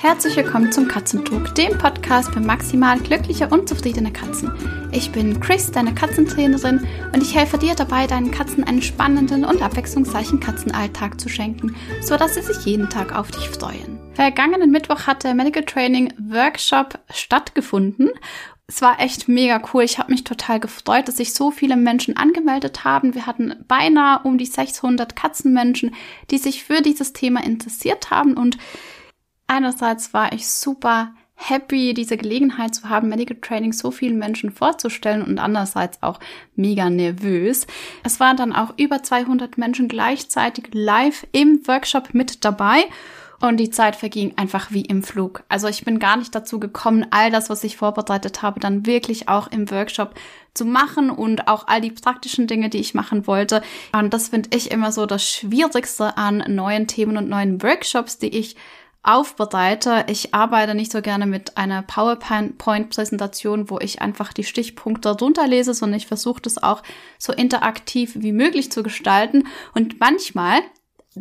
Herzlich willkommen zum Katzentalk, dem Podcast für maximal glückliche und zufriedene Katzen. Ich bin Chris, deine Katzentrainerin, und ich helfe dir dabei, deinen Katzen einen spannenden und abwechslungsreichen Katzenalltag zu schenken, sodass sie sich jeden Tag auf dich freuen. Vergangenen Mittwoch hat der Medical Training Workshop stattgefunden es war echt mega cool. Ich habe mich total gefreut, dass sich so viele Menschen angemeldet haben. Wir hatten beinahe um die 600 Katzenmenschen, die sich für dieses Thema interessiert haben. Und einerseits war ich super happy, diese Gelegenheit zu haben, Medical Training so vielen Menschen vorzustellen und andererseits auch mega nervös. Es waren dann auch über 200 Menschen gleichzeitig live im Workshop mit dabei und die Zeit verging einfach wie im Flug. Also ich bin gar nicht dazu gekommen, all das, was ich vorbereitet habe, dann wirklich auch im Workshop zu machen und auch all die praktischen Dinge, die ich machen wollte. Und das finde ich immer so das Schwierigste an neuen Themen und neuen Workshops, die ich aufbereite. Ich arbeite nicht so gerne mit einer PowerPoint-Präsentation, wo ich einfach die Stichpunkte runterlese, sondern ich versuche das auch so interaktiv wie möglich zu gestalten. Und manchmal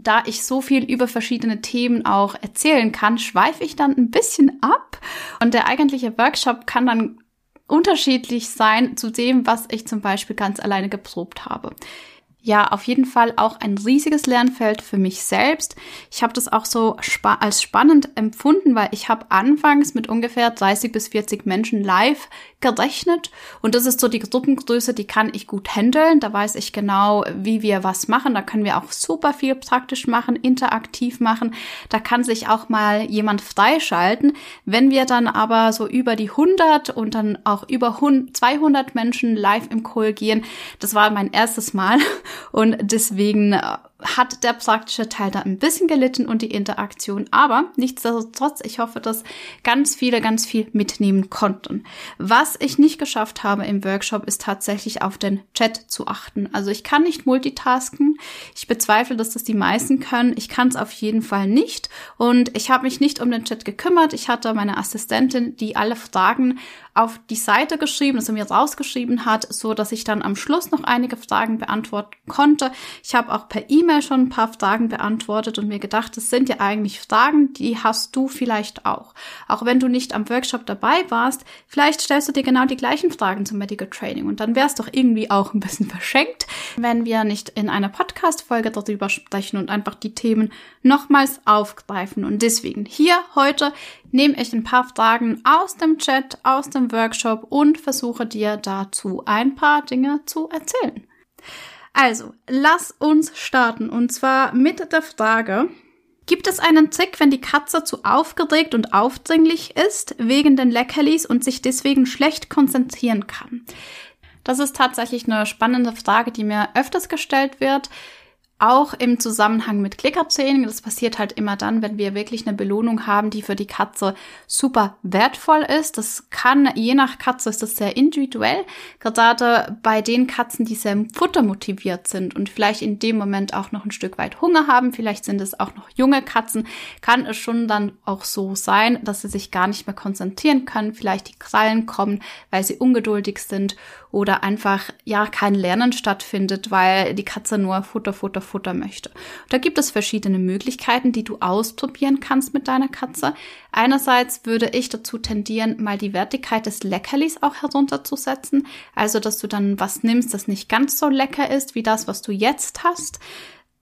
da ich so viel über verschiedene Themen auch erzählen kann, schweife ich dann ein bisschen ab. Und der eigentliche Workshop kann dann unterschiedlich sein zu dem, was ich zum Beispiel ganz alleine geprobt habe ja, auf jeden Fall auch ein riesiges Lernfeld für mich selbst. Ich habe das auch so spa als spannend empfunden, weil ich habe anfangs mit ungefähr 30 bis 40 Menschen live gerechnet und das ist so die Gruppengröße, die kann ich gut handeln. Da weiß ich genau, wie wir was machen. Da können wir auch super viel praktisch machen, interaktiv machen. Da kann sich auch mal jemand freischalten. Wenn wir dann aber so über die 100 und dann auch über 200 Menschen live im Call gehen, das war mein erstes Mal und deswegen äh, hat der praktische Teil da ein bisschen gelitten und die Interaktion. Aber nichtsdestotrotz, ich hoffe, dass ganz viele ganz viel mitnehmen konnten. Was ich nicht geschafft habe im Workshop, ist tatsächlich auf den Chat zu achten. Also ich kann nicht multitasken. Ich bezweifle, dass das die meisten können. Ich kann es auf jeden Fall nicht. Und ich habe mich nicht um den Chat gekümmert. Ich hatte meine Assistentin, die alle Fragen auf die Seite geschrieben, also mir rausgeschrieben hat, so dass ich dann am Schluss noch einige Fragen beantworten konnte. Ich habe auch per E-Mail schon ein paar Fragen beantwortet und mir gedacht, das sind ja eigentlich Fragen, die hast du vielleicht auch. Auch wenn du nicht am Workshop dabei warst, vielleicht stellst du dir genau die gleichen Fragen zum Medical Training und dann wär's doch irgendwie auch ein bisschen verschenkt, wenn wir nicht in einer Podcast-Folge darüber sprechen und einfach die Themen nochmals aufgreifen. Und deswegen hier heute nehme ich ein paar Fragen aus dem Chat, aus dem Workshop und versuche dir dazu ein paar Dinge zu erzählen. Also, lass uns starten und zwar mit der Frage, Gibt es einen Trick, wenn die Katze zu aufgeregt und aufdringlich ist wegen den Leckerlis und sich deswegen schlecht konzentrieren kann? Das ist tatsächlich eine spannende Frage, die mir öfters gestellt wird. Auch im Zusammenhang mit Klickertraining, das passiert halt immer dann, wenn wir wirklich eine Belohnung haben, die für die Katze super wertvoll ist. Das kann, je nach Katze ist das sehr individuell. Gerade bei den Katzen, die sehr futtermotiviert sind und vielleicht in dem Moment auch noch ein Stück weit Hunger haben, vielleicht sind es auch noch junge Katzen, kann es schon dann auch so sein, dass sie sich gar nicht mehr konzentrieren können, vielleicht die Krallen kommen, weil sie ungeduldig sind oder einfach, ja, kein Lernen stattfindet, weil die Katze nur Futter, Futter, Futter möchte. Da gibt es verschiedene Möglichkeiten, die du ausprobieren kannst mit deiner Katze. Einerseits würde ich dazu tendieren, mal die Wertigkeit des Leckerlis auch herunterzusetzen. Also, dass du dann was nimmst, das nicht ganz so lecker ist wie das, was du jetzt hast.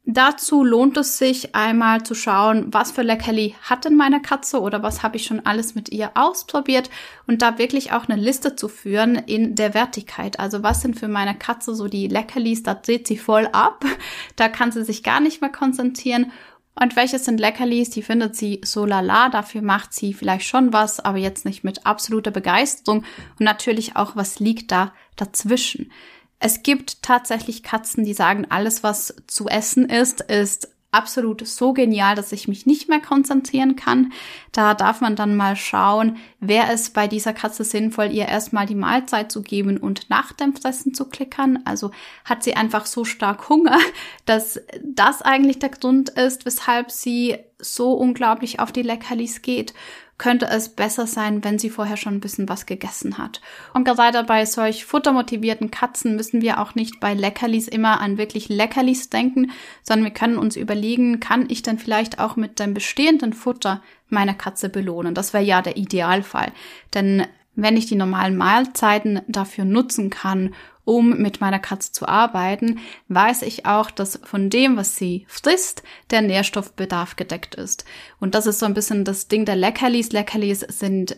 Dazu lohnt es sich einmal zu schauen, was für Leckerli hat denn meine Katze oder was habe ich schon alles mit ihr ausprobiert und da wirklich auch eine Liste zu führen in der Wertigkeit. Also was sind für meine Katze so die Leckerlis, da dreht sie voll ab, da kann sie sich gar nicht mehr konzentrieren und welches sind Leckerlis, die findet sie so lala, dafür macht sie vielleicht schon was, aber jetzt nicht mit absoluter Begeisterung und natürlich auch, was liegt da dazwischen. Es gibt tatsächlich Katzen, die sagen, alles, was zu essen ist, ist absolut so genial, dass ich mich nicht mehr konzentrieren kann. Da darf man dann mal schauen, wäre es bei dieser Katze sinnvoll, ihr erstmal die Mahlzeit zu geben und nach dem Fressen zu klickern. Also hat sie einfach so stark Hunger, dass das eigentlich der Grund ist, weshalb sie so unglaublich auf die Leckerlis geht. Könnte es besser sein, wenn sie vorher schon ein bisschen was gegessen hat. Und gerade bei solch futtermotivierten Katzen müssen wir auch nicht bei Leckerlis immer an wirklich Leckerlis denken, sondern wir können uns überlegen, kann ich denn vielleicht auch mit dem bestehenden Futter meine Katze belohnen? Das wäre ja der Idealfall. Denn wenn ich die normalen Mahlzeiten dafür nutzen kann, um mit meiner Katze zu arbeiten, weiß ich auch, dass von dem, was sie frisst, der Nährstoffbedarf gedeckt ist. Und das ist so ein bisschen das Ding der Leckerlis. Leckerlis sind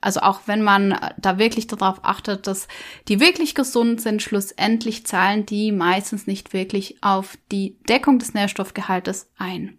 also auch wenn man da wirklich darauf achtet, dass die wirklich gesund sind, schlussendlich zahlen die meistens nicht wirklich auf die Deckung des Nährstoffgehaltes ein.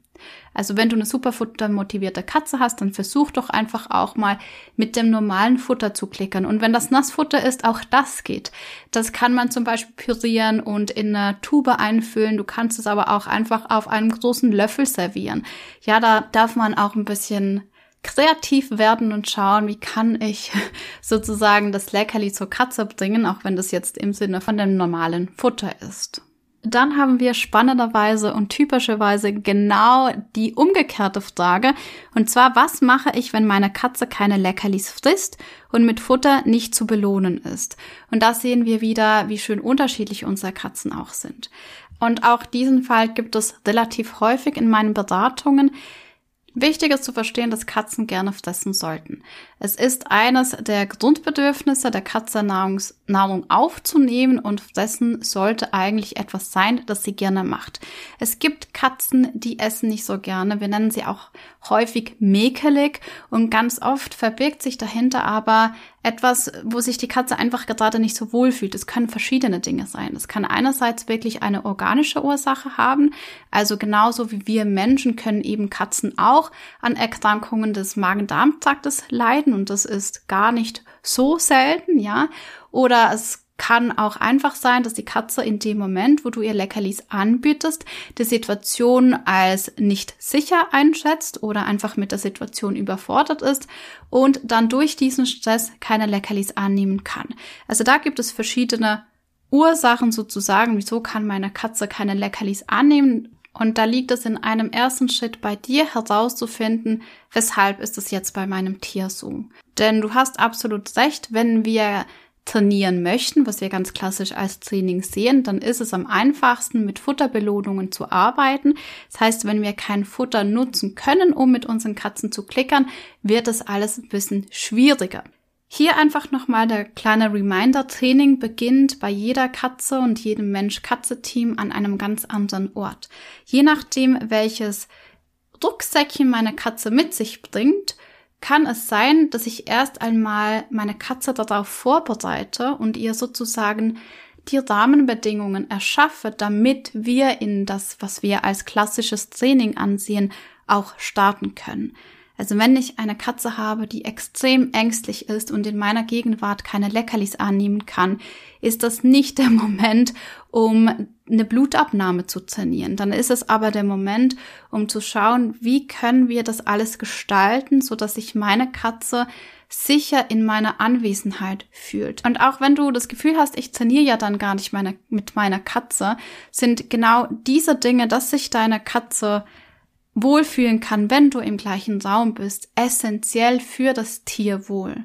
Also wenn du eine Superfutter motivierte Katze hast, dann versuch doch einfach auch mal mit dem normalen Futter zu klickern. Und wenn das Nassfutter ist, auch das geht. Das kann man zum Beispiel pürieren und in eine Tube einfüllen. Du kannst es aber auch einfach auf einem großen Löffel servieren. Ja, da darf man auch ein bisschen kreativ werden und schauen, wie kann ich sozusagen das Leckerli zur Katze bringen, auch wenn das jetzt im Sinne von dem normalen Futter ist. Dann haben wir spannenderweise und typischerweise genau die umgekehrte Frage. Und zwar, was mache ich, wenn meine Katze keine Leckerlis frisst und mit Futter nicht zu belohnen ist? Und da sehen wir wieder, wie schön unterschiedlich unsere Katzen auch sind. Und auch diesen Fall gibt es relativ häufig in meinen Beratungen. Wichtig ist zu verstehen, dass Katzen gerne fressen sollten. Es ist eines der Grundbedürfnisse der Katze, Nahrungs Nahrung aufzunehmen und fressen sollte eigentlich etwas sein, das sie gerne macht. Es gibt Katzen, die essen nicht so gerne. Wir nennen sie auch häufig mäkelig und ganz oft verbirgt sich dahinter aber etwas, wo sich die Katze einfach gerade nicht so wohl fühlt. Es können verschiedene Dinge sein. Es kann einerseits wirklich eine organische Ursache haben. Also genauso wie wir Menschen können eben Katzen auch an Erkrankungen des Magen-Darm-Traktes leiden und das ist gar nicht so selten, ja. Oder es kann auch einfach sein, dass die Katze in dem Moment, wo du ihr Leckerlis anbietest, die Situation als nicht sicher einschätzt oder einfach mit der Situation überfordert ist und dann durch diesen Stress keine Leckerlis annehmen kann. Also da gibt es verschiedene Ursachen sozusagen, wieso kann meine Katze keine Leckerlis annehmen. Und da liegt es in einem ersten Schritt bei dir herauszufinden, weshalb ist es jetzt bei meinem Tier so. Denn du hast absolut recht, wenn wir trainieren möchten, was wir ganz klassisch als Training sehen, dann ist es am einfachsten, mit Futterbelohnungen zu arbeiten. Das heißt, wenn wir kein Futter nutzen können, um mit unseren Katzen zu klickern, wird es alles ein bisschen schwieriger. Hier einfach nochmal der kleine Reminder. Training beginnt bei jeder Katze und jedem Mensch-Katze-Team an einem ganz anderen Ort. Je nachdem, welches Rucksäckchen meine Katze mit sich bringt, kann es sein, dass ich erst einmal meine Katze darauf vorbereite und ihr sozusagen die Rahmenbedingungen erschaffe, damit wir in das, was wir als klassisches Training ansehen, auch starten können. Also wenn ich eine Katze habe, die extrem ängstlich ist und in meiner Gegenwart keine Leckerlis annehmen kann, ist das nicht der Moment, um eine Blutabnahme zu trainieren. Dann ist es aber der Moment, um zu schauen, wie können wir das alles gestalten, so dass sich meine Katze sicher in meiner Anwesenheit fühlt. Und auch wenn du das Gefühl hast, ich trainiere ja dann gar nicht meine, mit meiner Katze, sind genau diese Dinge, dass sich deine Katze wohlfühlen kann, wenn du im gleichen Raum bist, essentiell für das Tierwohl.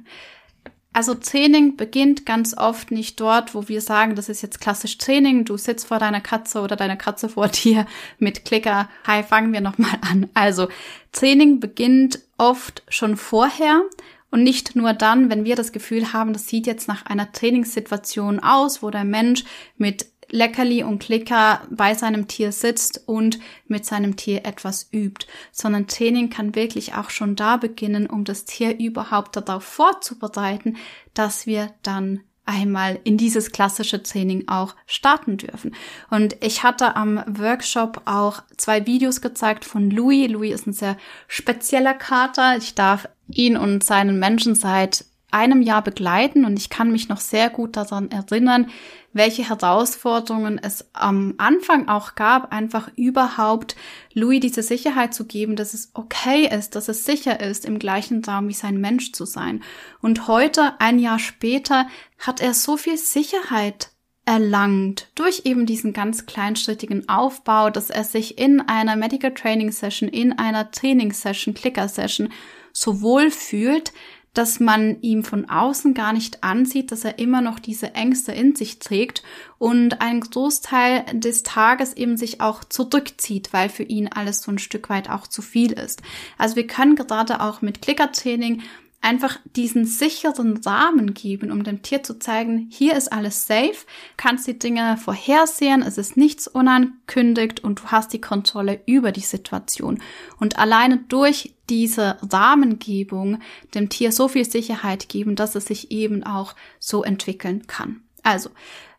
Also Training beginnt ganz oft nicht dort, wo wir sagen, das ist jetzt klassisch Training, du sitzt vor deiner Katze oder deine Katze vor dir mit Klicker. Hi, fangen wir nochmal an. Also Training beginnt oft schon vorher und nicht nur dann, wenn wir das Gefühl haben, das sieht jetzt nach einer Trainingssituation aus, wo der Mensch mit Leckerli und Klicker bei seinem Tier sitzt und mit seinem Tier etwas übt, sondern Training kann wirklich auch schon da beginnen, um das Tier überhaupt darauf vorzubereiten, dass wir dann einmal in dieses klassische Training auch starten dürfen. Und ich hatte am Workshop auch zwei Videos gezeigt von Louis. Louis ist ein sehr spezieller Kater. Ich darf ihn und seinen Menschen seit einem Jahr begleiten und ich kann mich noch sehr gut daran erinnern, welche Herausforderungen es am Anfang auch gab, einfach überhaupt Louis diese Sicherheit zu geben, dass es okay ist, dass es sicher ist, im gleichen Raum wie sein Mensch zu sein. Und heute, ein Jahr später, hat er so viel Sicherheit erlangt durch eben diesen ganz kleinschrittigen Aufbau, dass er sich in einer Medical Training Session, in einer Training Session, Clicker Session so wohl fühlt, dass man ihm von außen gar nicht ansieht, dass er immer noch diese Ängste in sich trägt und einen Großteil des Tages eben sich auch zurückzieht, weil für ihn alles so ein Stück weit auch zu viel ist. Also wir können gerade auch mit Klickertraining einfach diesen sicheren Rahmen geben, um dem Tier zu zeigen, hier ist alles safe, kannst die Dinge vorhersehen, es ist nichts unangekündigt und du hast die Kontrolle über die Situation. Und alleine durch diese Rahmengebung dem Tier so viel Sicherheit geben, dass es sich eben auch so entwickeln kann. Also,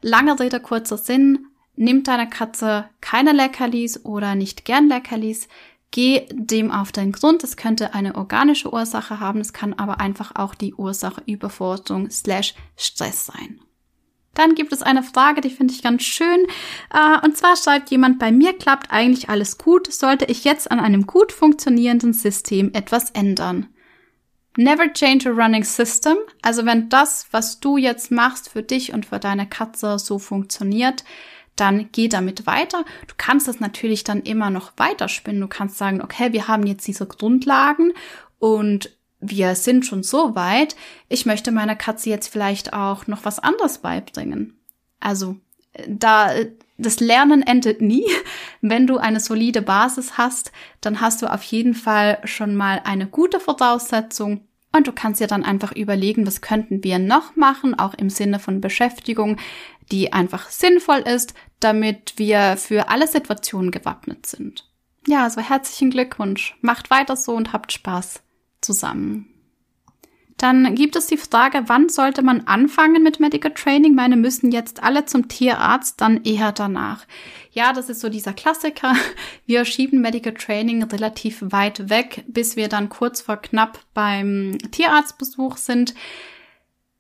lange Rede, kurzer Sinn, nimmt deine Katze keine Leckerlis oder nicht gern Leckerlis, Geh dem auf den Grund. Es könnte eine organische Ursache haben, es kann aber einfach auch die Ursache Überforderung slash Stress sein. Dann gibt es eine Frage, die finde ich ganz schön. Äh, und zwar schreibt jemand, bei mir klappt eigentlich alles gut. Sollte ich jetzt an einem gut funktionierenden System etwas ändern? Never change a running system. Also wenn das, was du jetzt machst für dich und für deine Katze so funktioniert, dann geh damit weiter. Du kannst das natürlich dann immer noch weiterspinnen. Du kannst sagen, okay, wir haben jetzt diese Grundlagen und wir sind schon so weit. Ich möchte meiner Katze jetzt vielleicht auch noch was anderes beibringen. Also da das Lernen endet nie. Wenn du eine solide Basis hast, dann hast du auf jeden Fall schon mal eine gute Voraussetzung. Und du kannst dir dann einfach überlegen, was könnten wir noch machen, auch im Sinne von Beschäftigung, die einfach sinnvoll ist, damit wir für alle Situationen gewappnet sind. Ja, also herzlichen Glückwunsch. Macht weiter so und habt Spaß zusammen. Dann gibt es die Frage, wann sollte man anfangen mit Medical Training? Meine müssen jetzt alle zum Tierarzt, dann eher danach. Ja, das ist so dieser Klassiker. Wir schieben Medical Training relativ weit weg, bis wir dann kurz vor knapp beim Tierarztbesuch sind.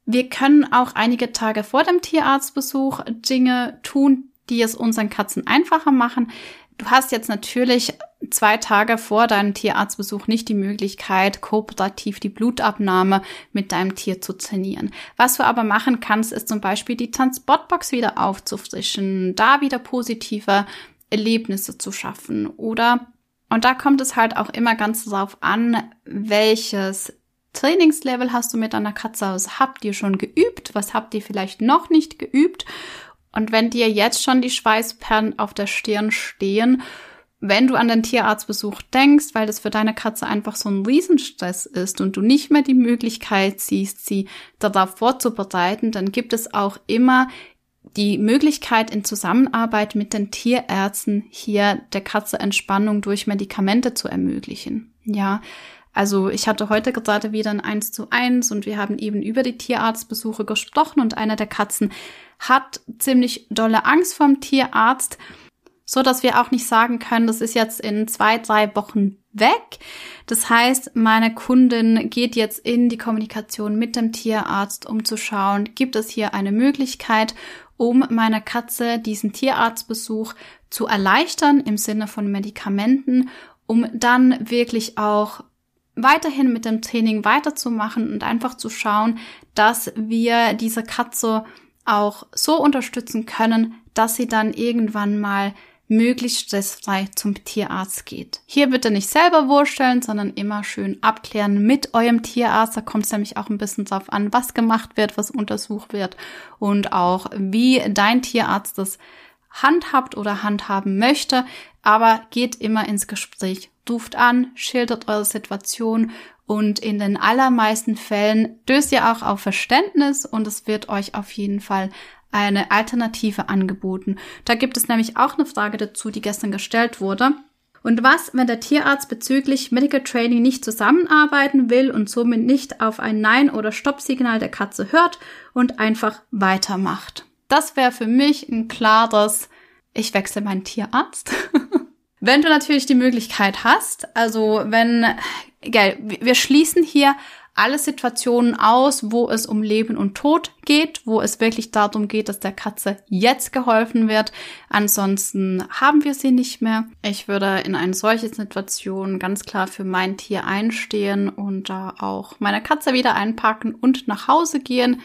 Wir können auch einige Tage vor dem Tierarztbesuch Dinge tun, die es unseren Katzen einfacher machen. Du hast jetzt natürlich zwei Tage vor deinem Tierarztbesuch nicht die Möglichkeit, kooperativ die Blutabnahme mit deinem Tier zu trainieren. Was du aber machen kannst, ist zum Beispiel die Transportbox wieder aufzufrischen, da wieder positive Erlebnisse zu schaffen oder und da kommt es halt auch immer ganz darauf an, welches Trainingslevel hast du mit deiner Katze aus? Habt ihr schon geübt? Was habt ihr vielleicht noch nicht geübt? Und wenn dir jetzt schon die Schweißperlen auf der Stirn stehen, wenn du an den Tierarztbesuch denkst, weil das für deine Katze einfach so ein Riesenstress ist und du nicht mehr die Möglichkeit siehst, sie darauf vorzubereiten, dann gibt es auch immer die Möglichkeit in Zusammenarbeit mit den Tierärzten hier der Katze Entspannung durch Medikamente zu ermöglichen. Ja, also ich hatte heute gerade wieder ein 1 zu 1 und wir haben eben über die Tierarztbesuche gesprochen und einer der Katzen hat ziemlich dolle Angst vom Tierarzt, so dass wir auch nicht sagen können, das ist jetzt in zwei, drei Wochen weg. Das heißt, meine Kundin geht jetzt in die Kommunikation mit dem Tierarzt, um zu schauen, gibt es hier eine Möglichkeit, um meiner Katze diesen Tierarztbesuch zu erleichtern im Sinne von Medikamenten, um dann wirklich auch weiterhin mit dem Training weiterzumachen und einfach zu schauen, dass wir diese Katze auch so unterstützen können, dass sie dann irgendwann mal möglichst stressfrei zum Tierarzt geht. Hier bitte nicht selber vorstellen, sondern immer schön abklären mit eurem Tierarzt. Da kommt es nämlich auch ein bisschen drauf an, was gemacht wird, was untersucht wird und auch wie dein Tierarzt das handhabt oder handhaben möchte. Aber geht immer ins Gespräch ruft an, schildert eure Situation und in den allermeisten Fällen döst ihr auch auf Verständnis und es wird euch auf jeden Fall eine Alternative angeboten. Da gibt es nämlich auch eine Frage dazu, die gestern gestellt wurde. Und was, wenn der Tierarzt bezüglich Medical Training nicht zusammenarbeiten will und somit nicht auf ein Nein- oder Stoppsignal der Katze hört und einfach weitermacht? Das wäre für mich ein klares, ich wechsle meinen Tierarzt. Wenn du natürlich die Möglichkeit hast, also wenn, gell, wir schließen hier alle Situationen aus, wo es um Leben und Tod geht, wo es wirklich darum geht, dass der Katze jetzt geholfen wird. Ansonsten haben wir sie nicht mehr. Ich würde in eine solche Situation ganz klar für mein Tier einstehen und da auch meine Katze wieder einpacken und nach Hause gehen.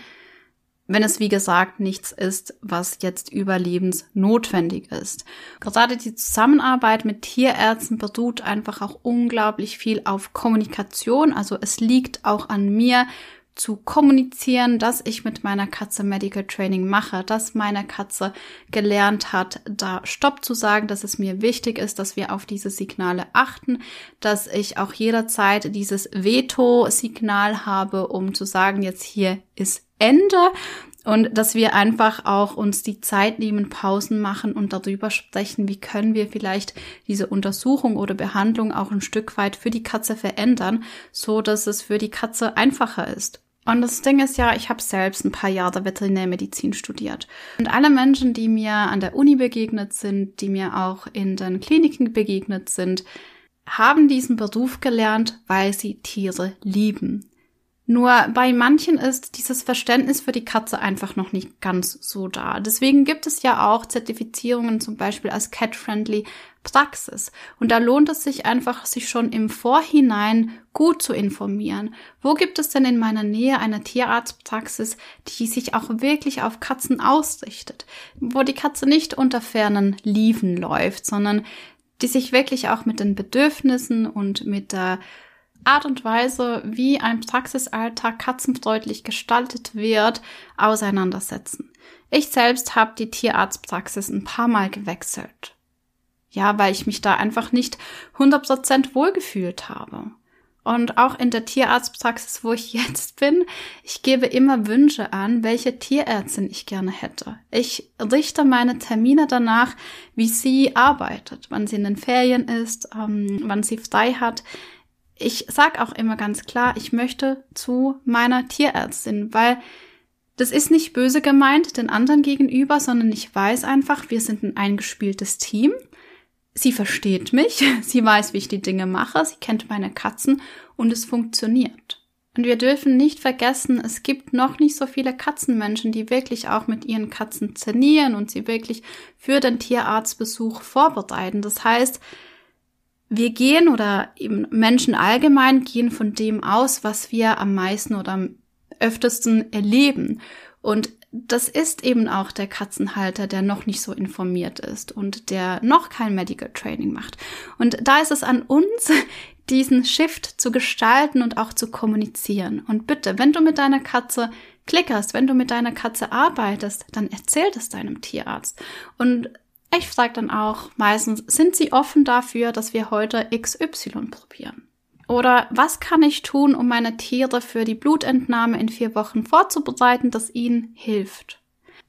Wenn es wie gesagt nichts ist, was jetzt überlebensnotwendig ist. Gerade die Zusammenarbeit mit Tierärzten beruht einfach auch unglaublich viel auf Kommunikation. Also es liegt auch an mir, zu kommunizieren, dass ich mit meiner Katze Medical Training mache, dass meine Katze gelernt hat, da Stopp zu sagen, dass es mir wichtig ist, dass wir auf diese Signale achten, dass ich auch jederzeit dieses Veto-Signal habe, um zu sagen, jetzt hier ist Ende und dass wir einfach auch uns die Zeit nehmen, Pausen machen und darüber sprechen, wie können wir vielleicht diese Untersuchung oder Behandlung auch ein Stück weit für die Katze verändern, so dass es für die Katze einfacher ist. Und das Ding ist ja, ich habe selbst ein paar Jahre Veterinärmedizin studiert. Und alle Menschen, die mir an der Uni begegnet sind, die mir auch in den Kliniken begegnet sind, haben diesen Beruf gelernt, weil sie Tiere lieben. Nur bei manchen ist dieses Verständnis für die Katze einfach noch nicht ganz so da. Deswegen gibt es ja auch Zertifizierungen zum Beispiel als Cat-Friendly Praxis. Und da lohnt es sich einfach, sich schon im Vorhinein gut zu informieren. Wo gibt es denn in meiner Nähe eine Tierarztpraxis, die sich auch wirklich auf Katzen ausrichtet? Wo die Katze nicht unter fernen Liefen läuft, sondern die sich wirklich auch mit den Bedürfnissen und mit der Art und Weise, wie ein Praxisalltag katzenfreundlich gestaltet wird, auseinandersetzen. Ich selbst habe die Tierarztpraxis ein paar Mal gewechselt. Ja, weil ich mich da einfach nicht 100% wohlgefühlt habe. Und auch in der Tierarztpraxis, wo ich jetzt bin, ich gebe immer Wünsche an, welche Tierärztin ich gerne hätte. Ich richte meine Termine danach, wie sie arbeitet, wann sie in den Ferien ist, ähm, wann sie frei hat ich sag auch immer ganz klar, ich möchte zu meiner Tierärztin, weil das ist nicht böse gemeint den anderen gegenüber, sondern ich weiß einfach, wir sind ein eingespieltes Team. Sie versteht mich, sie weiß, wie ich die Dinge mache, sie kennt meine Katzen und es funktioniert. Und wir dürfen nicht vergessen, es gibt noch nicht so viele Katzenmenschen, die wirklich auch mit ihren Katzen trainieren und sie wirklich für den Tierarztbesuch vorbereiten. Das heißt, wir gehen oder eben Menschen allgemein gehen von dem aus, was wir am meisten oder am öftesten erleben. Und das ist eben auch der Katzenhalter, der noch nicht so informiert ist und der noch kein Medical Training macht. Und da ist es an uns, diesen Shift zu gestalten und auch zu kommunizieren. Und bitte, wenn du mit deiner Katze klickerst, wenn du mit deiner Katze arbeitest, dann erzähl das deinem Tierarzt. Und ich frage dann auch meistens, sind Sie offen dafür, dass wir heute XY probieren? Oder was kann ich tun, um meine Tiere für die Blutentnahme in vier Wochen vorzubereiten, das ihnen hilft?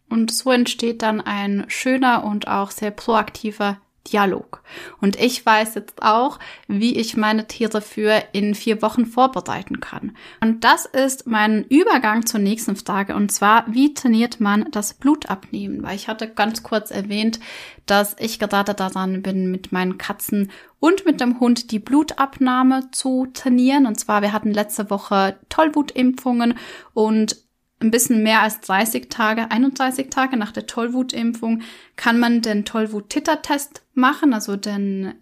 Und so entsteht dann ein schöner und auch sehr proaktiver Dialog. Und ich weiß jetzt auch, wie ich meine Tiere für in vier Wochen vorbereiten kann. Und das ist mein Übergang zur nächsten Frage. Und zwar, wie trainiert man das Blutabnehmen? Weil ich hatte ganz kurz erwähnt, dass ich gerade daran bin, mit meinen Katzen und mit dem Hund die Blutabnahme zu trainieren. Und zwar, wir hatten letzte Woche Tollwutimpfungen und ein bisschen mehr als 30 Tage, 31 Tage nach der Tollwutimpfung kann man den Tollwut-Titer-Test machen, also den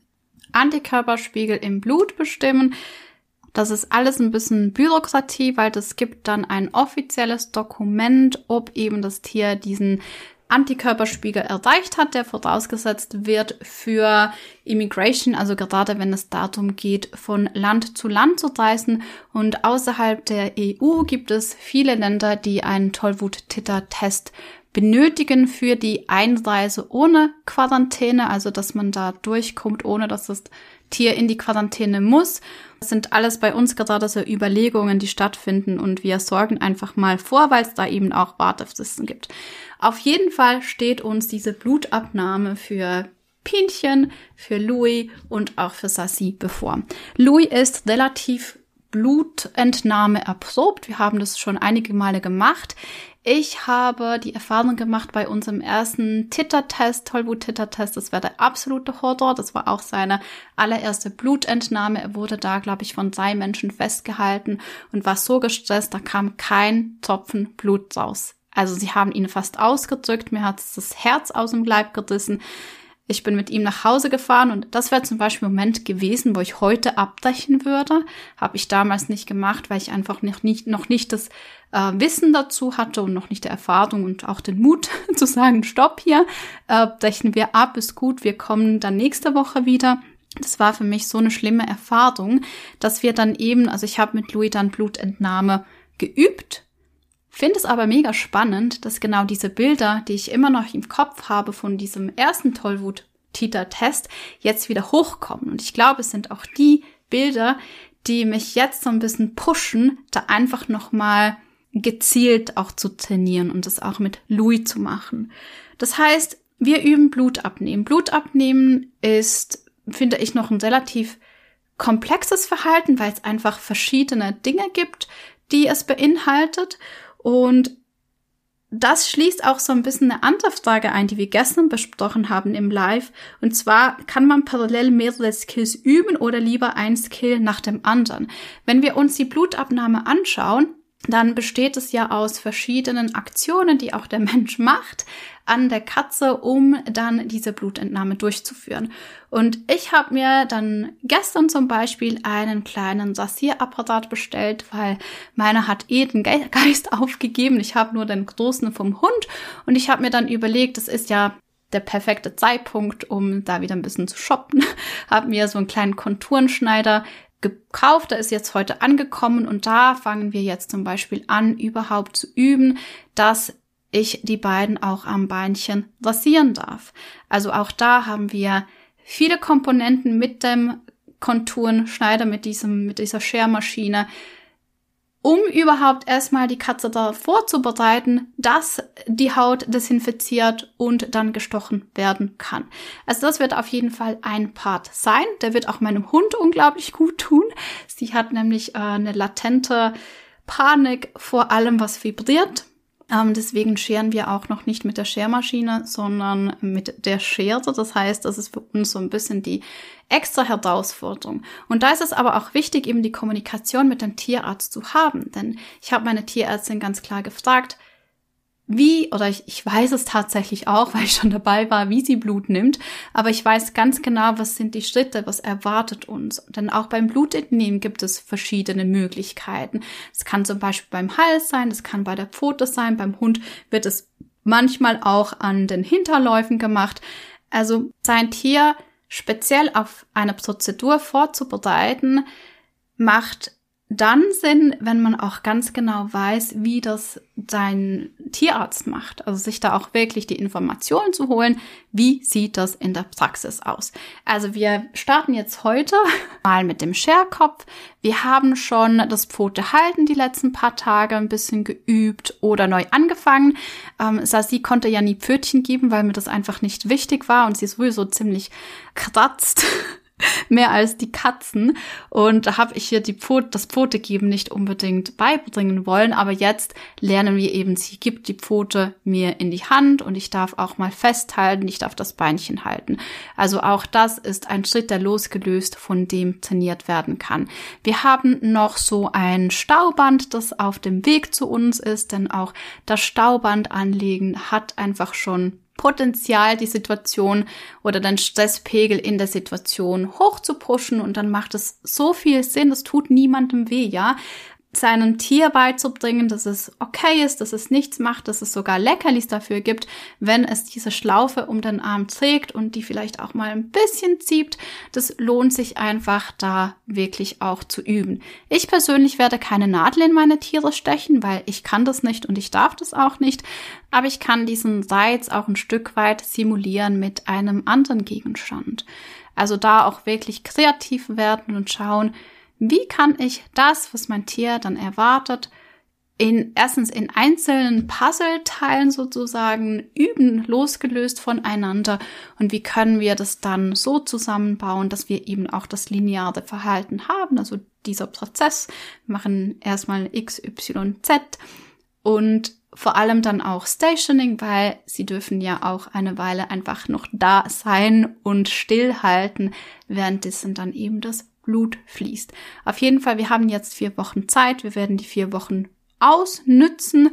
Antikörperspiegel im Blut bestimmen. Das ist alles ein bisschen Bürokratie, weil das gibt dann ein offizielles Dokument, ob eben das Tier diesen Antikörperspiegel erreicht hat, der vorausgesetzt wird für Immigration, also gerade wenn es darum geht, von Land zu Land zu reisen. Und außerhalb der EU gibt es viele Länder, die einen Tollwut-Titter-Test benötigen für die Einreise ohne Quarantäne, also dass man da durchkommt, ohne dass das Tier in die Quarantäne muss. Das sind alles bei uns gerade so Überlegungen, die stattfinden und wir sorgen einfach mal vor, weil es da eben auch Wartefristen gibt. Auf jeden Fall steht uns diese Blutabnahme für Pinchen, für Louis und auch für Sassi bevor. Louis ist relativ Blutentnahme erprobt. Wir haben das schon einige Male gemacht. Ich habe die Erfahrung gemacht bei unserem ersten Tittertest, Tollwut-Tittertest. Das war der absolute Horror. Das war auch seine allererste Blutentnahme. Er wurde da, glaube ich, von drei Menschen festgehalten und war so gestresst, da kam kein Tropfen Blut raus. Also sie haben ihn fast ausgedrückt, mir hat das Herz aus dem Leib gerissen. Ich bin mit ihm nach Hause gefahren und das wäre zum Beispiel ein Moment gewesen, wo ich heute abbrechen würde. Habe ich damals nicht gemacht, weil ich einfach noch nicht, noch nicht das äh, Wissen dazu hatte und noch nicht die Erfahrung und auch den Mut zu sagen, stopp hier, äh, brechen wir ab, ist gut, wir kommen dann nächste Woche wieder. Das war für mich so eine schlimme Erfahrung, dass wir dann eben, also ich habe mit Louis dann Blutentnahme geübt Finde es aber mega spannend, dass genau diese Bilder, die ich immer noch im Kopf habe von diesem ersten Tollwut-Titer-Test, jetzt wieder hochkommen. Und ich glaube, es sind auch die Bilder, die mich jetzt so ein bisschen pushen, da einfach nochmal gezielt auch zu trainieren und das auch mit Louis zu machen. Das heißt, wir üben Blut abnehmen. Blut abnehmen ist, finde ich, noch ein relativ komplexes Verhalten, weil es einfach verschiedene Dinge gibt, die es beinhaltet. Und das schließt auch so ein bisschen eine andere Frage ein, die wir gestern besprochen haben im Live. Und zwar, kann man parallel mehrere Skills üben oder lieber ein Skill nach dem anderen? Wenn wir uns die Blutabnahme anschauen, dann besteht es ja aus verschiedenen Aktionen, die auch der Mensch macht an der Katze, um dann diese Blutentnahme durchzuführen. Und ich habe mir dann gestern zum Beispiel einen kleinen Sassierapparat bestellt, weil meiner hat eh den Geist aufgegeben. Ich habe nur den großen vom Hund und ich habe mir dann überlegt, es ist ja der perfekte Zeitpunkt, um da wieder ein bisschen zu shoppen. habe mir so einen kleinen Konturenschneider gekauft, der ist jetzt heute angekommen und da fangen wir jetzt zum Beispiel an, überhaupt zu üben, dass ich die beiden auch am Beinchen rasieren darf. Also auch da haben wir viele Komponenten mit dem Konturenschneider, mit diesem, mit dieser Schermaschine, um überhaupt erstmal die Katze da vorzubereiten, dass die Haut desinfiziert und dann gestochen werden kann. Also das wird auf jeden Fall ein Part sein. Der wird auch meinem Hund unglaublich gut tun. Sie hat nämlich äh, eine latente Panik vor allem, was vibriert. Ähm, deswegen scheren wir auch noch nicht mit der Schermaschine, sondern mit der Schere. Das heißt, das ist für uns so ein bisschen die extra Herausforderung. Und da ist es aber auch wichtig, eben die Kommunikation mit dem Tierarzt zu haben. Denn ich habe meine Tierärztin ganz klar gefragt, wie, oder ich, ich weiß es tatsächlich auch, weil ich schon dabei war, wie sie Blut nimmt, aber ich weiß ganz genau, was sind die Schritte, was erwartet uns. Denn auch beim Blutentnehmen gibt es verschiedene Möglichkeiten. Es kann zum Beispiel beim Hals sein, es kann bei der Pfote sein, beim Hund wird es manchmal auch an den Hinterläufen gemacht. Also sein Tier speziell auf eine Prozedur vorzubereiten, macht dann Sinn, wenn man auch ganz genau weiß, wie das sein Tierarzt macht. Also sich da auch wirklich die Informationen zu holen, wie sieht das in der Praxis aus. Also wir starten jetzt heute mal mit dem Scherkopf. Wir haben schon das Pfote halten die letzten paar Tage ein bisschen geübt oder neu angefangen. Ähm, Sasi konnte ja nie Pfötchen geben, weil mir das einfach nicht wichtig war und sie sowieso ziemlich kratzt mehr als die Katzen. Und da habe ich hier die Pfote, das Pfote geben nicht unbedingt beibringen wollen. Aber jetzt lernen wir eben, sie gibt die Pfote mir in die Hand und ich darf auch mal festhalten, ich darf das Beinchen halten. Also auch das ist ein Schritt, der losgelöst von dem trainiert werden kann. Wir haben noch so ein Stauband, das auf dem Weg zu uns ist, denn auch das Stauband anlegen hat einfach schon Potenzial, die Situation oder den Stresspegel in der Situation hoch zu pushen und dann macht es so viel Sinn, es tut niemandem weh, ja seinem Tier beizubringen, dass es okay ist, dass es nichts macht, dass es sogar Leckerlis dafür gibt, wenn es diese Schlaufe um den Arm trägt und die vielleicht auch mal ein bisschen zieht. Das lohnt sich einfach da wirklich auch zu üben. Ich persönlich werde keine Nadel in meine Tiere stechen, weil ich kann das nicht und ich darf das auch nicht. Aber ich kann diesen Reiz auch ein Stück weit simulieren mit einem anderen Gegenstand. Also da auch wirklich kreativ werden und schauen, wie kann ich das, was mein Tier dann erwartet, in erstens in einzelnen Puzzleteilen sozusagen üben, losgelöst voneinander? Und wie können wir das dann so zusammenbauen, dass wir eben auch das lineare Verhalten haben, also dieser Prozess, wir machen erstmal X, Y, Z und vor allem dann auch Stationing, weil sie dürfen ja auch eine Weile einfach noch da sein und stillhalten, währenddessen dann eben das Blut fließt. Auf jeden Fall, wir haben jetzt vier Wochen Zeit. Wir werden die vier Wochen ausnützen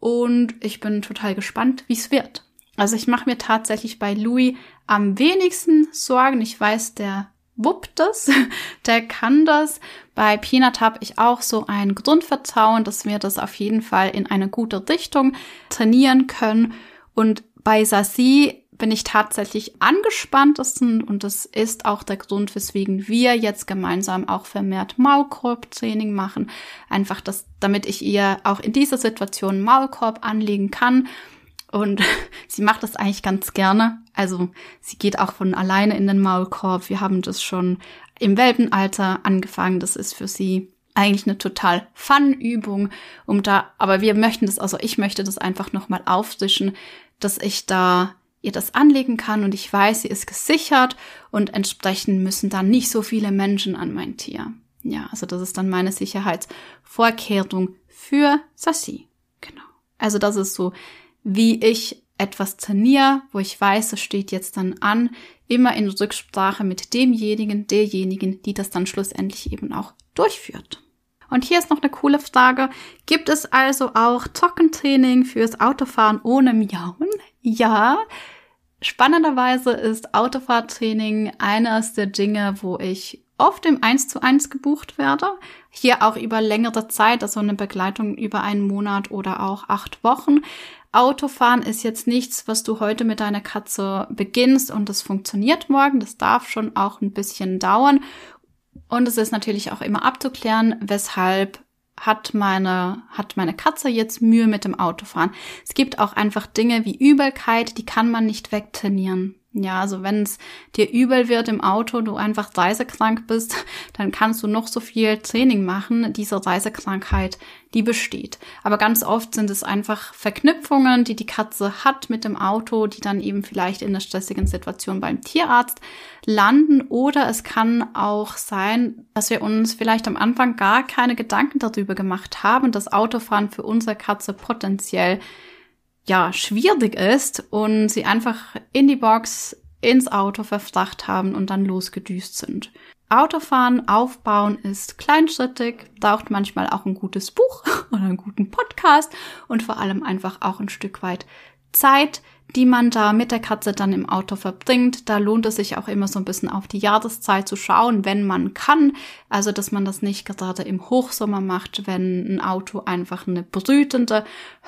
und ich bin total gespannt, wie es wird. Also ich mache mir tatsächlich bei Louis am wenigsten Sorgen. Ich weiß, der wuppt das, der kann das. Bei Peanut habe ich auch so ein Grundvertrauen, dass wir das auf jeden Fall in eine gute Richtung trainieren können. Und bei Sassi bin ich tatsächlich angespanntesten und das ist auch der Grund, weswegen wir jetzt gemeinsam auch vermehrt Maulkorb-Training machen. Einfach das, damit ich ihr auch in dieser Situation Maulkorb anlegen kann. Und sie macht das eigentlich ganz gerne. Also sie geht auch von alleine in den Maulkorb. Wir haben das schon im Welpenalter angefangen. Das ist für sie eigentlich eine total Fun-Übung, um da, aber wir möchten das, also ich möchte das einfach nochmal auffrischen, dass ich da ihr das anlegen kann und ich weiß, sie ist gesichert und entsprechend müssen dann nicht so viele Menschen an mein Tier. Ja, also das ist dann meine Sicherheitsvorkehrung für Sassi. Genau. Also das ist so, wie ich etwas trainiere, wo ich weiß, es steht jetzt dann an, immer in Rücksprache mit demjenigen, derjenigen, die das dann schlussendlich eben auch durchführt. Und hier ist noch eine coole Frage. Gibt es also auch Trockentraining fürs Autofahren ohne Miauen? Ja, Spannenderweise ist Autofahrtraining eines der Dinge, wo ich oft im 1 zu 1 gebucht werde. Hier auch über längere Zeit, also eine Begleitung über einen Monat oder auch acht Wochen. Autofahren ist jetzt nichts, was du heute mit deiner Katze beginnst und es funktioniert morgen. Das darf schon auch ein bisschen dauern. Und es ist natürlich auch immer abzuklären, weshalb hat meine, hat meine Katze jetzt Mühe mit dem Autofahren. Es gibt auch einfach Dinge wie Übelkeit, die kann man nicht wegtrainieren. Ja, also wenn es dir übel wird im Auto, du einfach reisekrank bist, dann kannst du noch so viel Training machen. Diese Reisekrankheit, die besteht. Aber ganz oft sind es einfach Verknüpfungen, die die Katze hat mit dem Auto, die dann eben vielleicht in der stressigen Situation beim Tierarzt landen. Oder es kann auch sein, dass wir uns vielleicht am Anfang gar keine Gedanken darüber gemacht haben, dass Autofahren für unsere Katze potenziell ja, schwierig ist und sie einfach in die Box ins Auto verfracht haben und dann losgedüst sind. Autofahren, aufbauen ist kleinschrittig, braucht manchmal auch ein gutes Buch oder einen guten Podcast und vor allem einfach auch ein Stück weit Zeit, die man da mit der Katze dann im Auto verbringt. Da lohnt es sich auch immer so ein bisschen auf die Jahreszeit zu schauen, wenn man kann. Also, dass man das nicht gerade im Hochsommer macht, wenn ein Auto einfach eine brütende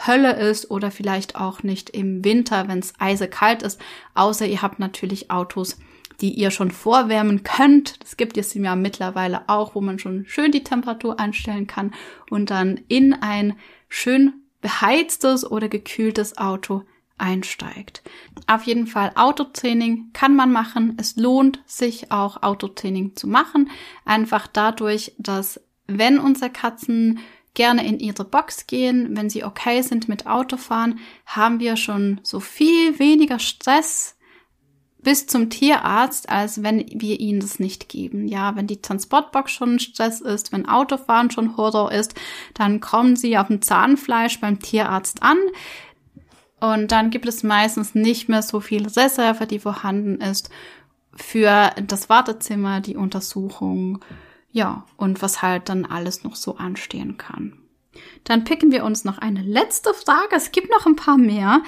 Hölle ist oder vielleicht auch nicht im Winter, wenn es eisekalt ist. Außer ihr habt natürlich Autos, die ihr schon vorwärmen könnt. Das gibt es ja mittlerweile auch, wo man schon schön die Temperatur einstellen kann und dann in ein schön beheiztes oder gekühltes Auto einsteigt. Auf jeden Fall Autotraining kann man machen. Es lohnt sich auch Autotraining zu machen. Einfach dadurch, dass wenn unsere Katzen gerne in ihre Box gehen, wenn sie okay sind mit Autofahren, haben wir schon so viel weniger Stress bis zum Tierarzt, als wenn wir ihnen das nicht geben. Ja, wenn die Transportbox schon Stress ist, wenn Autofahren schon Horror ist, dann kommen sie auf dem Zahnfleisch beim Tierarzt an. Und dann gibt es meistens nicht mehr so viel Reserve, die vorhanden ist für das Wartezimmer, die Untersuchung, ja, und was halt dann alles noch so anstehen kann. Dann picken wir uns noch eine letzte Frage. Es gibt noch ein paar mehr.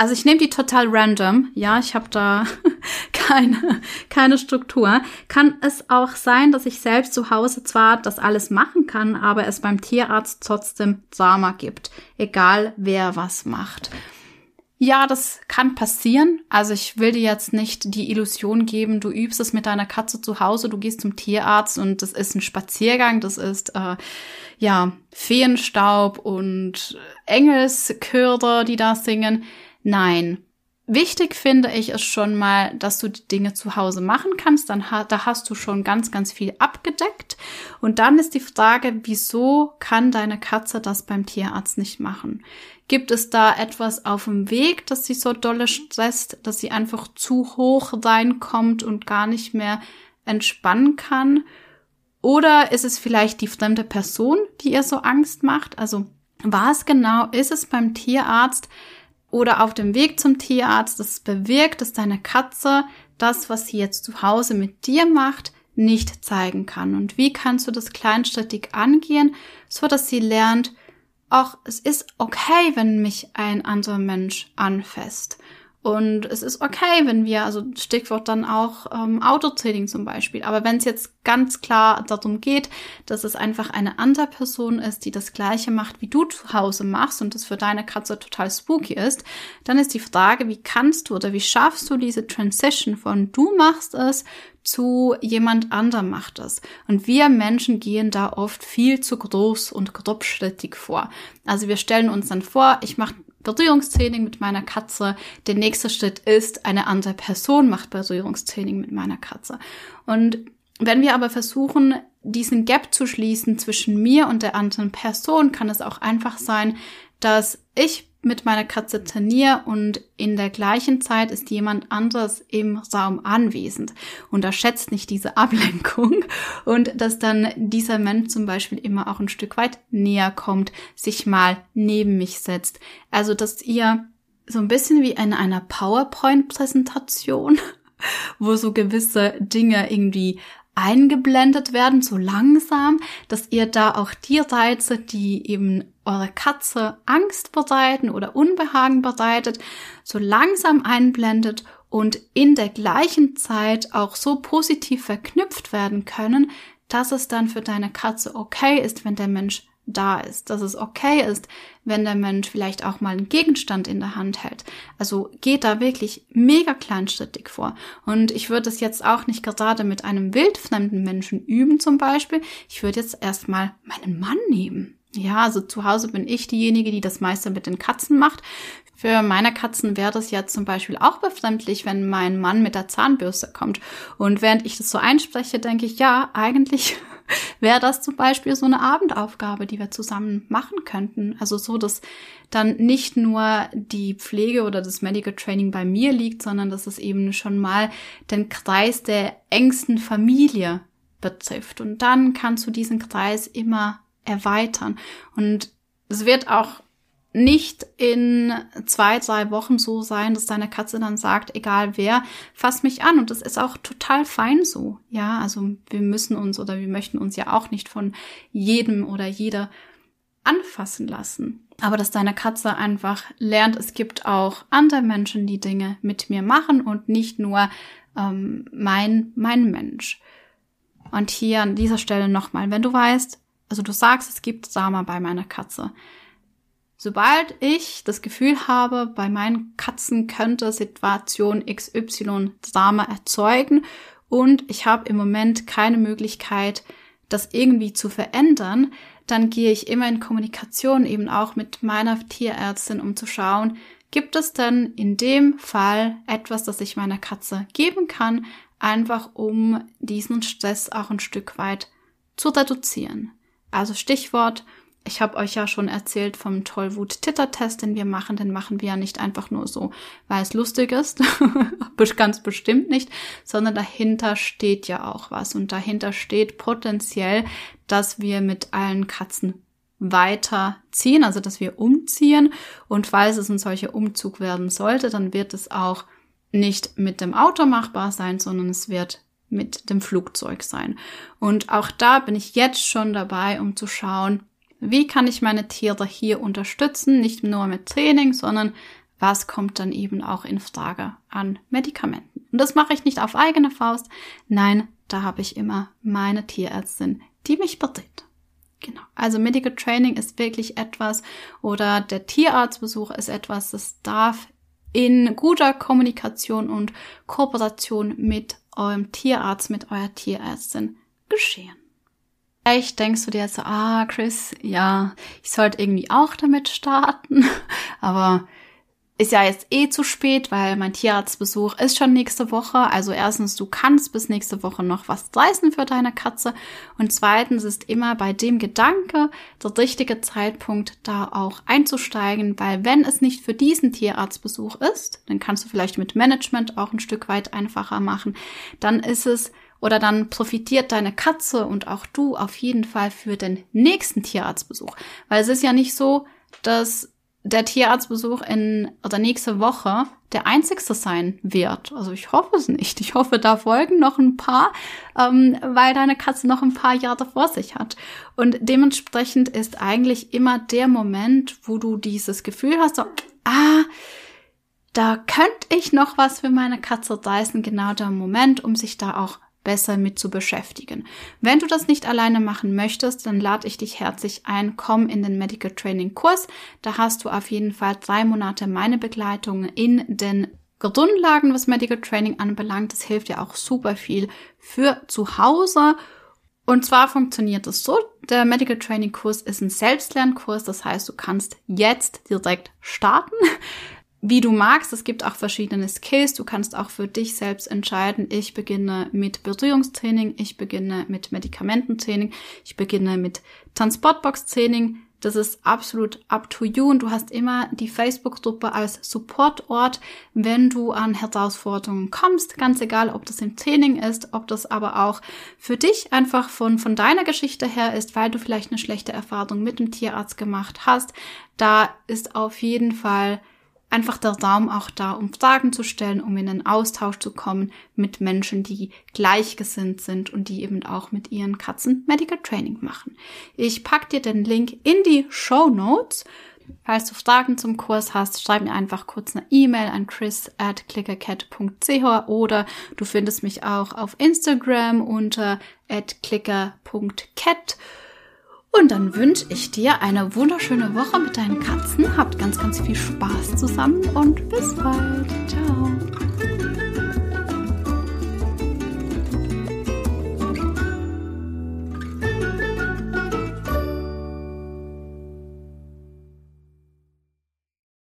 Also ich nehme die total random. Ja, ich habe da keine, keine Struktur. Kann es auch sein, dass ich selbst zu Hause zwar das alles machen kann, aber es beim Tierarzt trotzdem Drama gibt. Egal wer was macht. Ja, das kann passieren. Also ich will dir jetzt nicht die Illusion geben, du übst es mit deiner Katze zu Hause, du gehst zum Tierarzt und das ist ein Spaziergang, das ist äh, ja Feenstaub und Engelschöre, die da singen. Nein. Wichtig finde ich es schon mal, dass du die Dinge zu Hause machen kannst. Dann ha da hast du schon ganz, ganz viel abgedeckt. Und dann ist die Frage, wieso kann deine Katze das beim Tierarzt nicht machen? Gibt es da etwas auf dem Weg, dass sie so dolle stresst, dass sie einfach zu hoch reinkommt und gar nicht mehr entspannen kann? Oder ist es vielleicht die fremde Person, die ihr so Angst macht? Also was genau ist es beim Tierarzt oder auf dem Weg zum Tierarzt, das bewirkt, dass deine Katze das, was sie jetzt zu Hause mit dir macht, nicht zeigen kann? Und wie kannst du das kleinschrittig angehen, so dass sie lernt, auch es ist okay, wenn mich ein anderer Mensch anfasst. Und es ist okay, wenn wir, also Stichwort dann auch ähm, Autotraining zum Beispiel. Aber wenn es jetzt ganz klar darum geht, dass es einfach eine andere Person ist, die das Gleiche macht, wie du zu Hause machst und das für deine Katze total spooky ist, dann ist die Frage, wie kannst du oder wie schaffst du diese Transition von du machst es zu jemand anderem macht es. Und wir Menschen gehen da oft viel zu groß und grobschrittig vor. Also wir stellen uns dann vor, ich mache Berührungstraining mit meiner Katze. Der nächste Schritt ist, eine andere Person macht Berührungstraining mit meiner Katze. Und wenn wir aber versuchen, diesen Gap zu schließen zwischen mir und der anderen Person, kann es auch einfach sein, dass ich mit meiner Katze trainiere und in der gleichen Zeit ist jemand anderes im Raum anwesend. Unterschätzt nicht diese Ablenkung und dass dann dieser Mensch zum Beispiel immer auch ein Stück weit näher kommt, sich mal neben mich setzt. Also, dass ihr so ein bisschen wie in einer PowerPoint-Präsentation, wo so gewisse Dinge irgendwie eingeblendet werden, so langsam, dass ihr da auch die Reize, die eben eure Katze Angst bereiten oder Unbehagen bereitet, so langsam einblendet und in der gleichen Zeit auch so positiv verknüpft werden können, dass es dann für deine Katze okay ist, wenn der Mensch da ist, dass es okay ist, wenn der Mensch vielleicht auch mal einen Gegenstand in der Hand hält. Also geht da wirklich mega kleinschrittig vor. Und ich würde es jetzt auch nicht gerade mit einem wildfremden Menschen üben zum Beispiel. Ich würde jetzt erstmal meinen Mann nehmen. Ja, also zu Hause bin ich diejenige, die das meiste mit den Katzen macht. Für meine Katzen wäre das ja zum Beispiel auch befremdlich, wenn mein Mann mit der Zahnbürste kommt. Und während ich das so einspreche, denke ich, ja, eigentlich wäre das zum Beispiel so eine Abendaufgabe, die wir zusammen machen könnten. Also so, dass dann nicht nur die Pflege oder das Medical Training bei mir liegt, sondern dass es eben schon mal den Kreis der engsten Familie betrifft. Und dann kannst du diesen Kreis immer erweitern. Und es wird auch nicht in zwei, drei Wochen so sein, dass deine Katze dann sagt, egal wer, fass mich an. Und das ist auch total fein so. Ja, also wir müssen uns oder wir möchten uns ja auch nicht von jedem oder jeder anfassen lassen. Aber dass deine Katze einfach lernt, es gibt auch andere Menschen, die Dinge mit mir machen und nicht nur ähm, mein, mein Mensch. Und hier an dieser Stelle nochmal, wenn du weißt, also du sagst, es gibt Sama bei meiner Katze, Sobald ich das Gefühl habe, bei meinen Katzen könnte Situation XY Drama erzeugen und ich habe im Moment keine Möglichkeit, das irgendwie zu verändern, dann gehe ich immer in Kommunikation eben auch mit meiner Tierärztin, um zu schauen, gibt es denn in dem Fall etwas, das ich meiner Katze geben kann, einfach um diesen Stress auch ein Stück weit zu reduzieren. Also Stichwort ich habe euch ja schon erzählt vom Tollwut-Titter-Test, den wir machen. Den machen wir ja nicht einfach nur so, weil es lustig ist. Ganz bestimmt nicht. Sondern dahinter steht ja auch was. Und dahinter steht potenziell, dass wir mit allen Katzen weiterziehen, also dass wir umziehen. Und falls es ein solcher Umzug werden sollte, dann wird es auch nicht mit dem Auto machbar sein, sondern es wird mit dem Flugzeug sein. Und auch da bin ich jetzt schon dabei, um zu schauen, wie kann ich meine Tiere hier unterstützen? Nicht nur mit Training, sondern was kommt dann eben auch in Frage an Medikamenten? Und das mache ich nicht auf eigene Faust. Nein, da habe ich immer meine Tierärztin, die mich berät. Genau. Also Medical Training ist wirklich etwas oder der Tierarztbesuch ist etwas, das darf in guter Kommunikation und Kooperation mit eurem Tierarzt, mit eurer Tierärztin geschehen. Vielleicht denkst du dir jetzt so, ah, Chris, ja, ich sollte irgendwie auch damit starten, aber ist ja jetzt eh zu spät, weil mein Tierarztbesuch ist schon nächste Woche. Also erstens, du kannst bis nächste Woche noch was reißen für deine Katze. Und zweitens ist immer bei dem Gedanke der richtige Zeitpunkt, da auch einzusteigen, weil wenn es nicht für diesen Tierarztbesuch ist, dann kannst du vielleicht mit Management auch ein Stück weit einfacher machen. Dann ist es oder dann profitiert deine Katze und auch du auf jeden Fall für den nächsten Tierarztbesuch. Weil es ist ja nicht so, dass der Tierarztbesuch in oder nächste Woche der einzigste sein wird. Also ich hoffe es nicht. Ich hoffe, da folgen noch ein paar, ähm, weil deine Katze noch ein paar Jahre vor sich hat. Und dementsprechend ist eigentlich immer der Moment, wo du dieses Gefühl hast, so, ah, da könnte ich noch was für meine Katze, ist genau der Moment, um sich da auch besser mit zu beschäftigen. Wenn du das nicht alleine machen möchtest, dann lade ich dich herzlich ein, komm in den Medical Training Kurs. Da hast du auf jeden Fall drei Monate meine Begleitung in den Grundlagen, was Medical Training anbelangt. Das hilft dir auch super viel für zu Hause. Und zwar funktioniert es so, der Medical Training Kurs ist ein Selbstlernkurs, das heißt, du kannst jetzt direkt starten wie du magst. Es gibt auch verschiedene Skills. Du kannst auch für dich selbst entscheiden. Ich beginne mit Berührungstraining, ich beginne mit Medikamententraining, ich beginne mit Transportbox-Training. Das ist absolut up to you und du hast immer die Facebook-Gruppe als Supportort, wenn du an Herausforderungen kommst. Ganz egal, ob das im Training ist, ob das aber auch für dich einfach von, von deiner Geschichte her ist, weil du vielleicht eine schlechte Erfahrung mit dem Tierarzt gemacht hast. Da ist auf jeden Fall einfach der Raum auch da, um Fragen zu stellen, um in einen Austausch zu kommen mit Menschen, die gleichgesinnt sind und die eben auch mit ihren Katzen Medical Training machen. Ich pack dir den Link in die Show Notes. Falls du Fragen zum Kurs hast, schreib mir einfach kurz eine E-Mail an chris at clickercat.ch oder du findest mich auch auf Instagram unter at clicker.cat. Und dann wünsche ich dir eine wunderschöne Woche mit deinen Katzen. Habt ganz, ganz viel Spaß zusammen und bis bald. Ciao.